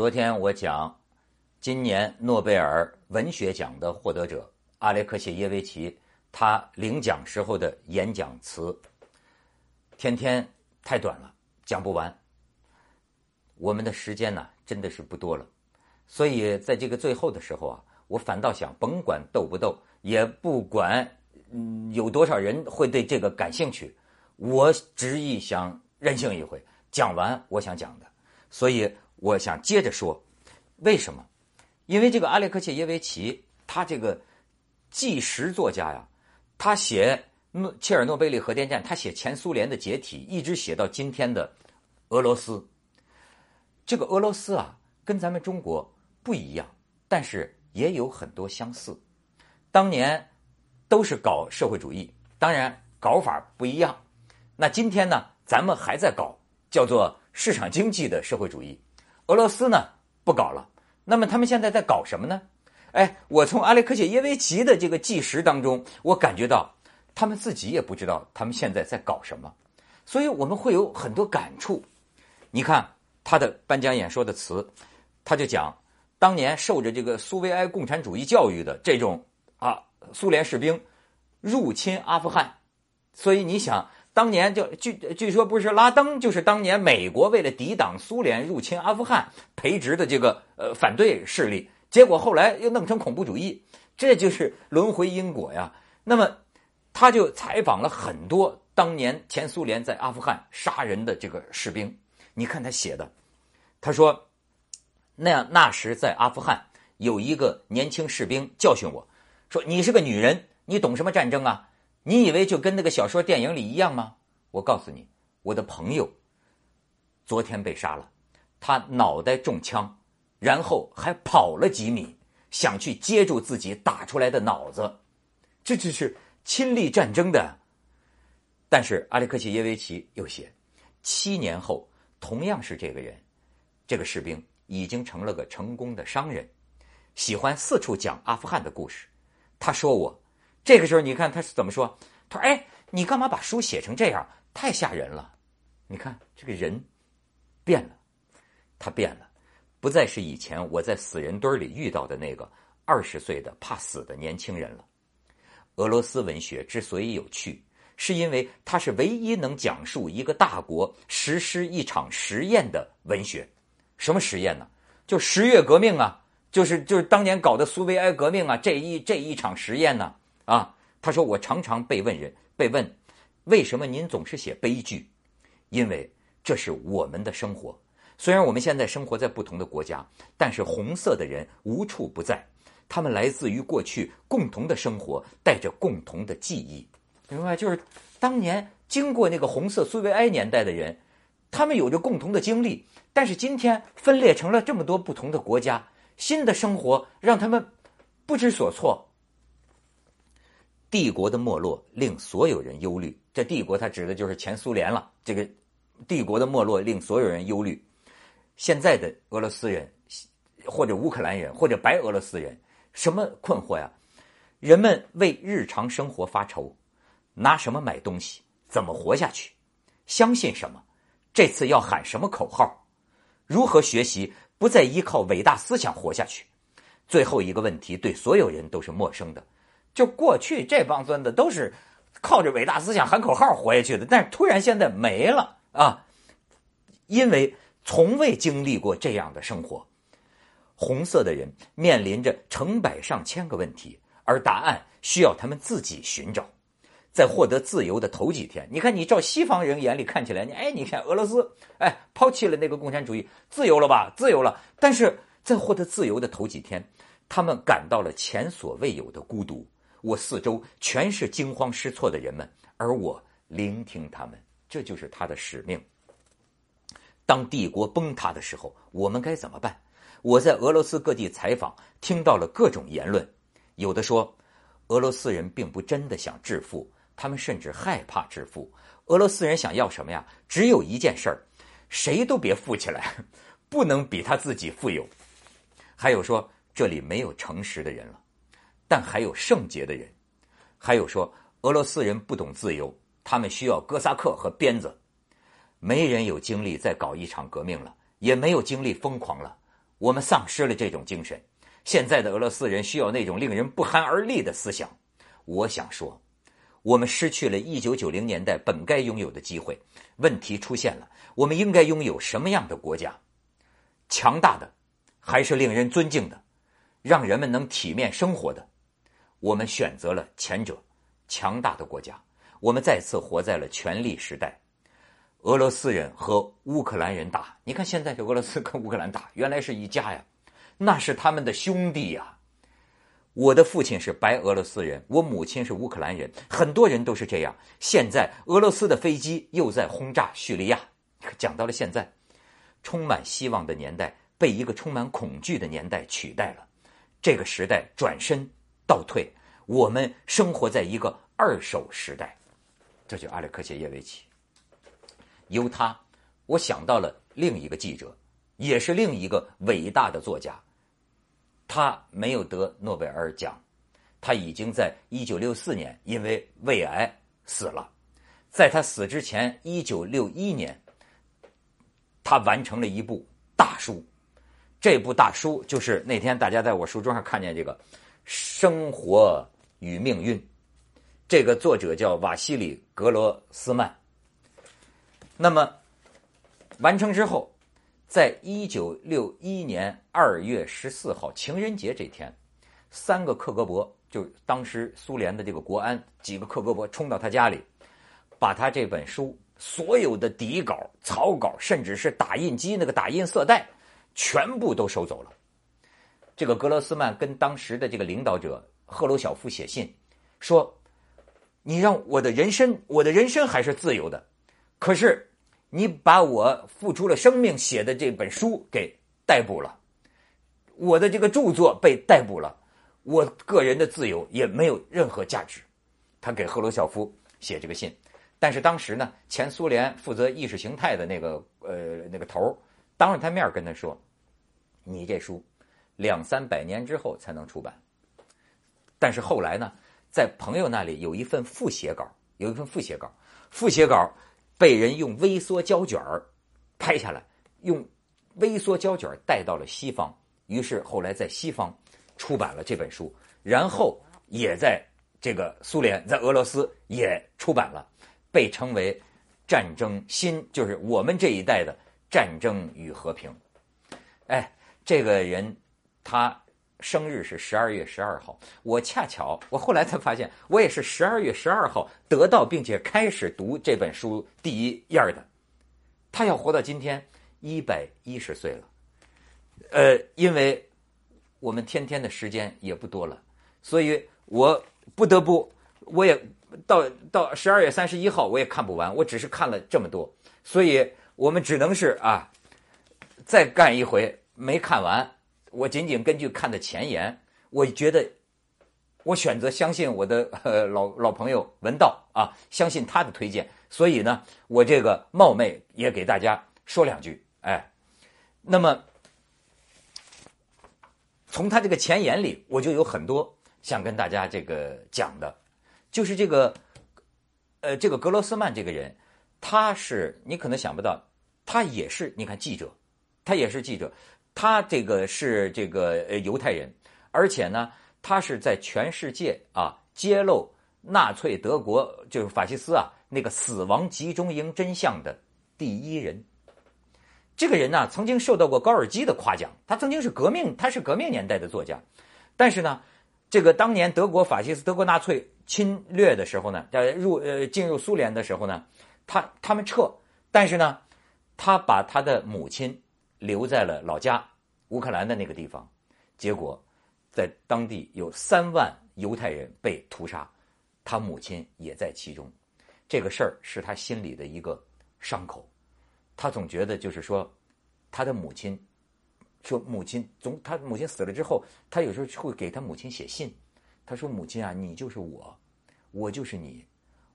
昨天我讲今年诺贝尔文学奖的获得者阿列克谢耶维奇，他领奖时候的演讲词。天天太短了，讲不完。我们的时间呢，真的是不多了，所以在这个最后的时候啊，我反倒想，甭管逗不逗，也不管嗯有多少人会对这个感兴趣，我执意想任性一回，讲完我想讲的。所以我想接着说，为什么？因为这个阿列克谢耶维奇，他这个纪实作家呀，他写诺切尔诺贝利核电站，他写前苏联的解体，一直写到今天的俄罗斯。这个俄罗斯啊，跟咱们中国不一样，但是也有很多相似。当年都是搞社会主义，当然搞法不一样。那今天呢，咱们还在搞叫做市场经济的社会主义。俄罗斯呢不搞了。那么他们现在在搞什么呢？哎，我从阿列克谢耶维奇的这个纪实当中，我感觉到他们自己也不知道他们现在在搞什么，所以我们会有很多感触。你看。他的颁奖演说的词，他就讲，当年受着这个苏维埃共产主义教育的这种啊苏联士兵入侵阿富汗，所以你想，当年就据据说不是拉登，就是当年美国为了抵挡苏联入侵阿富汗培植的这个呃反对势力，结果后来又弄成恐怖主义，这就是轮回因果呀。那么他就采访了很多当年前苏联在阿富汗杀人的这个士兵，你看他写的。他说：“那那时在阿富汗有一个年轻士兵教训我，说你是个女人，你懂什么战争啊？你以为就跟那个小说电影里一样吗？我告诉你，我的朋友昨天被杀了，他脑袋中枪，然后还跑了几米，想去接住自己打出来的脑子，这就是亲历战争的。但是阿列克谢耶维奇又写，七年后同样是这个人。”这个士兵已经成了个成功的商人，喜欢四处讲阿富汗的故事。他说：“我这个时候，你看他是怎么说？他说：‘哎，你干嘛把书写成这样？太吓人了！’你看这个人变了，他变了，不再是以前我在死人堆里遇到的那个二十岁的怕死的年轻人了。俄罗斯文学之所以有趣，是因为它是唯一能讲述一个大国实施一场实验的文学。”什么实验呢？就十月革命啊，就是就是当年搞的苏维埃革命啊，这一这一场实验呢。啊他说我常常被问人被问，为什么您总是写悲剧？因为这是我们的生活。虽然我们现在生活在不同的国家，但是红色的人无处不在，他们来自于过去共同的生活，带着共同的记忆。明白？就是当年经过那个红色苏维埃年代的人。他们有着共同的经历，但是今天分裂成了这么多不同的国家，新的生活让他们不知所措。帝国的没落令所有人忧虑，这帝国它指的就是前苏联了。这个帝国的没落令所有人忧虑。现在的俄罗斯人，或者乌克兰人，或者白俄罗斯人，什么困惑呀？人们为日常生活发愁，拿什么买东西？怎么活下去？相信什么？这次要喊什么口号？如何学习？不再依靠伟大思想活下去。最后一个问题对所有人都是陌生的，就过去这帮孙子都是靠着伟大思想喊口号活下去的，但是突然现在没了啊！因为从未经历过这样的生活。红色的人面临着成百上千个问题，而答案需要他们自己寻找。在获得自由的头几天，你看，你照西方人眼里看起来，你哎，你看俄罗斯，哎，抛弃了那个共产主义，自由了吧？自由了。但是在获得自由的头几天，他们感到了前所未有的孤独。我四周全是惊慌失措的人们，而我聆听他们，这就是他的使命。当帝国崩塌的时候，我们该怎么办？我在俄罗斯各地采访，听到了各种言论，有的说，俄罗斯人并不真的想致富。他们甚至害怕致富。俄罗斯人想要什么呀？只有一件事儿，谁都别富起来，不能比他自己富有。还有说这里没有诚实的人了，但还有圣洁的人。还有说俄罗斯人不懂自由，他们需要哥萨克和鞭子。没人有精力再搞一场革命了，也没有精力疯狂了。我们丧失了这种精神。现在的俄罗斯人需要那种令人不寒而栗的思想。我想说，我们失去了一九九零年代本该拥有的机会。问题出现了，我们应该拥有什么样的国家？强大的，还是令人尊敬的，让人们能体面生活的？我们选择了前者，强大的国家。我们再次活在了权力时代。俄罗斯人和乌克兰人打，你看现在这俄罗斯跟乌克兰打，原来是一家呀。那是他们的兄弟呀！我的父亲是白俄罗斯人，我母亲是乌克兰人，很多人都是这样。现在俄罗斯的飞机又在轰炸叙利亚，讲到了现在，充满希望的年代被一个充满恐惧的年代取代了。这个时代转身倒退，我们生活在一个二手时代。这就阿列克谢耶维奇，由他，我想到了另一个记者，也是另一个伟大的作家。他没有得诺贝尔奖，他已经在一九六四年因为胃癌死了。在他死之前，一九六一年，他完成了一部大书。这部大书就是那天大家在我书桌上看见这个《生活与命运》，这个作者叫瓦西里·格罗斯曼。那么完成之后。在一九六一年二月十四号情人节这天，三个克格勃，就当时苏联的这个国安几个克格勃冲到他家里，把他这本书所有的底稿、草稿，甚至是打印机那个打印色带，全部都收走了。这个格罗斯曼跟当时的这个领导者赫鲁晓夫写信，说：“你让我的人生，我的人生还是自由的，可是。”你把我付出了生命写的这本书给逮捕了，我的这个著作被逮捕了，我个人的自由也没有任何价值。他给赫鲁晓夫写这个信，但是当时呢，前苏联负责意识形态的那个呃那个头当着他面跟他说：“你这书两三百年之后才能出版。”但是后来呢，在朋友那里有一份复写稿，有一份复写稿，复写稿。被人用微缩胶卷儿拍下来，用微缩胶卷带到了西方，于是后来在西方出版了这本书，然后也在这个苏联，在俄罗斯也出版了，被称为《战争新》，就是我们这一代的《战争与和平》。哎，这个人他。生日是十二月十二号，我恰巧，我后来才发现，我也是十二月十二号得到并且开始读这本书第一页的。他要活到今天一百一十岁了，呃，因为我们天天的时间也不多了，所以我不得不，我也到到十二月三十一号我也看不完，我只是看了这么多，所以我们只能是啊，再干一回没看完。我仅仅根据看的前言，我觉得我选择相信我的呃老老朋友文道啊，相信他的推荐，所以呢，我这个冒昧也给大家说两句，哎，那么从他这个前言里，我就有很多想跟大家这个讲的，就是这个呃这个格罗斯曼这个人，他是你可能想不到，他也是你看记者，他也是记者。他这个是这个呃犹太人，而且呢，他是在全世界啊揭露纳粹德国就是法西斯啊那个死亡集中营真相的第一人。这个人呢，曾经受到过高尔基的夸奖，他曾经是革命，他是革命年代的作家。但是呢，这个当年德国法西斯德国纳粹侵略的时候呢，在入呃进入苏联的时候呢，他他们撤，但是呢，他把他的母亲。留在了老家乌克兰的那个地方，结果在当地有三万犹太人被屠杀，他母亲也在其中。这个事儿是他心里的一个伤口，他总觉得就是说，他的母亲说母亲总他母亲死了之后，他有时候会给他母亲写信，他说：“母亲啊，你就是我，我就是你，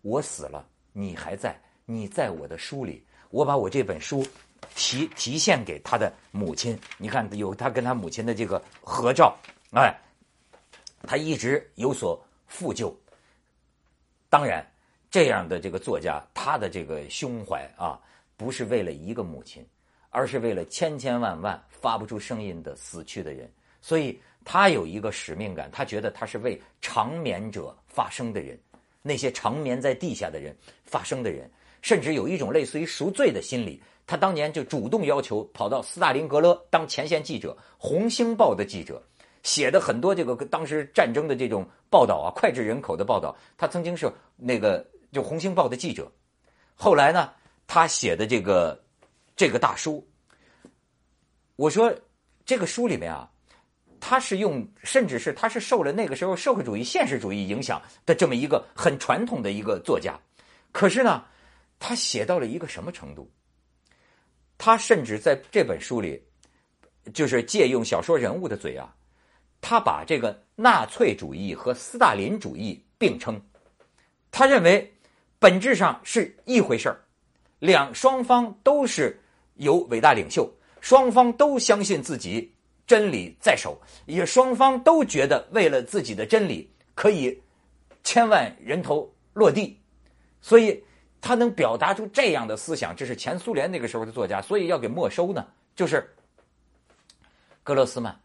我死了，你还在，你在我的书里，我把我这本书。”提提献给他的母亲，你看有他跟他母亲的这个合照，哎，他一直有所负疚。当然，这样的这个作家，他的这个胸怀啊，不是为了一个母亲，而是为了千千万万发不出声音的死去的人。所以他有一个使命感，他觉得他是为长眠者发声的人，那些长眠在地下的人发声的人，甚至有一种类似于赎罪的心理。他当年就主动要求跑到斯大林格勒当前线记者，《红星报》的记者，写的很多这个当时战争的这种报道啊，脍炙人口的报道。他曾经是那个就《红星报》的记者，后来呢，他写的这个这个大书，我说这个书里面啊，他是用，甚至是他是受了那个时候社会主义现实主义影响的这么一个很传统的一个作家，可是呢，他写到了一个什么程度？他甚至在这本书里，就是借用小说人物的嘴啊，他把这个纳粹主义和斯大林主义并称。他认为本质上是一回事儿，两双方都是有伟大领袖，双方都相信自己真理在手，也双方都觉得为了自己的真理可以千万人头落地，所以。他能表达出这样的思想，这是前苏联那个时候的作家，所以要给没收呢。就是格罗斯曼，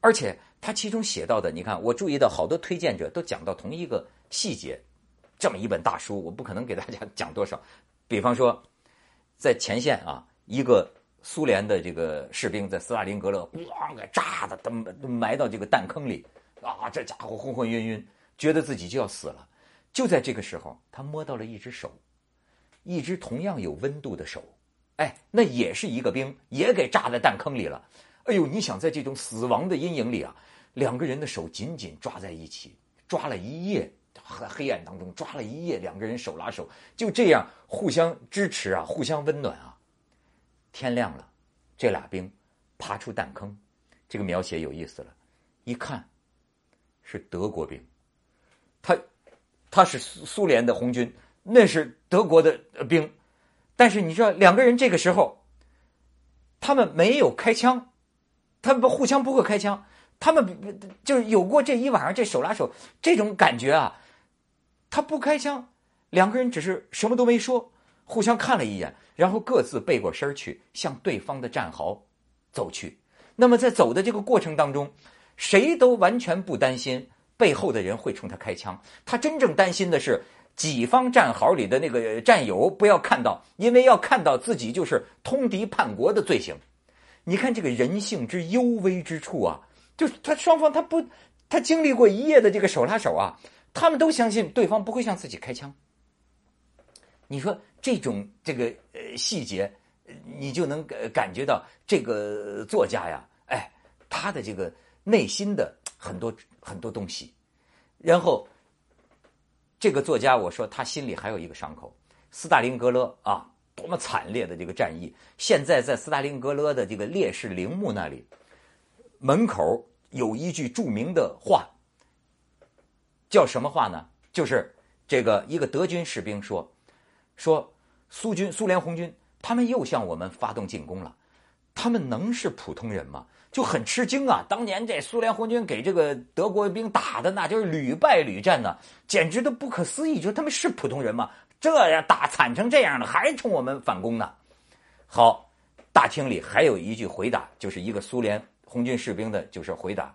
而且他其中写到的，你看，我注意到好多推荐者都讲到同一个细节。这么一本大书，我不可能给大家讲多少。比方说，在前线啊，一个苏联的这个士兵在斯大林格勒，咣给炸的，都埋到这个弹坑里啊，这家伙昏昏晕晕，觉得自己就要死了。就在这个时候，他摸到了一只手。一只同样有温度的手，哎，那也是一个兵，也给炸在弹坑里了。哎呦，你想在这种死亡的阴影里啊，两个人的手紧紧抓在一起，抓了一夜，在黑暗当中抓了一夜，两个人手拉手，就这样互相支持啊，互相温暖啊。天亮了，这俩兵爬出弹坑，这个描写有意思了，一看是德国兵，他他是苏苏联的红军。那是德国的兵，但是你知道，两个人这个时候，他们没有开枪，他们互相不会开枪，他们就是有过这一晚上这手拉手这种感觉啊，他不开枪，两个人只是什么都没说，互相看了一眼，然后各自背过身去向对方的战壕走去。那么在走的这个过程当中，谁都完全不担心背后的人会冲他开枪，他真正担心的是。己方战壕里的那个战友不要看到，因为要看到自己就是通敌叛国的罪行。你看这个人性之幽微之处啊，就是他双方他不他经历过一夜的这个手拉手啊，他们都相信对方不会向自己开枪。你说这种这个呃细节，你就能感觉到这个作家呀，哎，他的这个内心的很多很多东西，然后。这个作家，我说他心里还有一个伤口，斯大林格勒啊，多么惨烈的这个战役！现在在斯大林格勒的这个烈士陵墓那里，门口有一句著名的话，叫什么话呢？就是这个一个德军士兵说：“说苏军、苏联红军，他们又向我们发动进攻了，他们能是普通人吗？”就很吃惊啊！当年这苏联红军给这个德国兵打的，那就是屡败屡战呢，简直都不可思议。就他们是普通人吗？这样打惨成这样了，还冲我们反攻呢？好，大厅里还有一句回答，就是一个苏联红军士兵的，就是回答，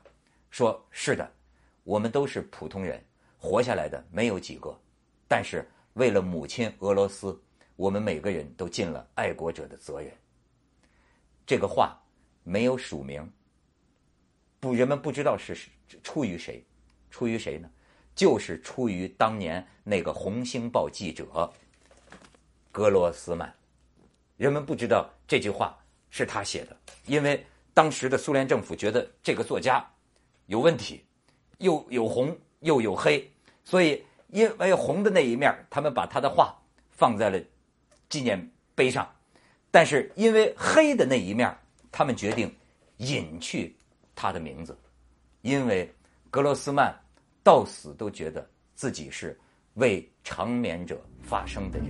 说是的，我们都是普通人，活下来的没有几个，但是为了母亲俄罗斯，我们每个人都尽了爱国者的责任。这个话。没有署名，不，人们不知道是出于谁，出于谁呢？就是出于当年那个《红星报》记者格罗斯曼。人们不知道这句话是他写的，因为当时的苏联政府觉得这个作家有问题，又有红又有黑，所以因为红的那一面，他们把他的话放在了纪念碑上，但是因为黑的那一面。他们决定隐去他的名字，因为格罗斯曼到死都觉得自己是为长眠者发声的人。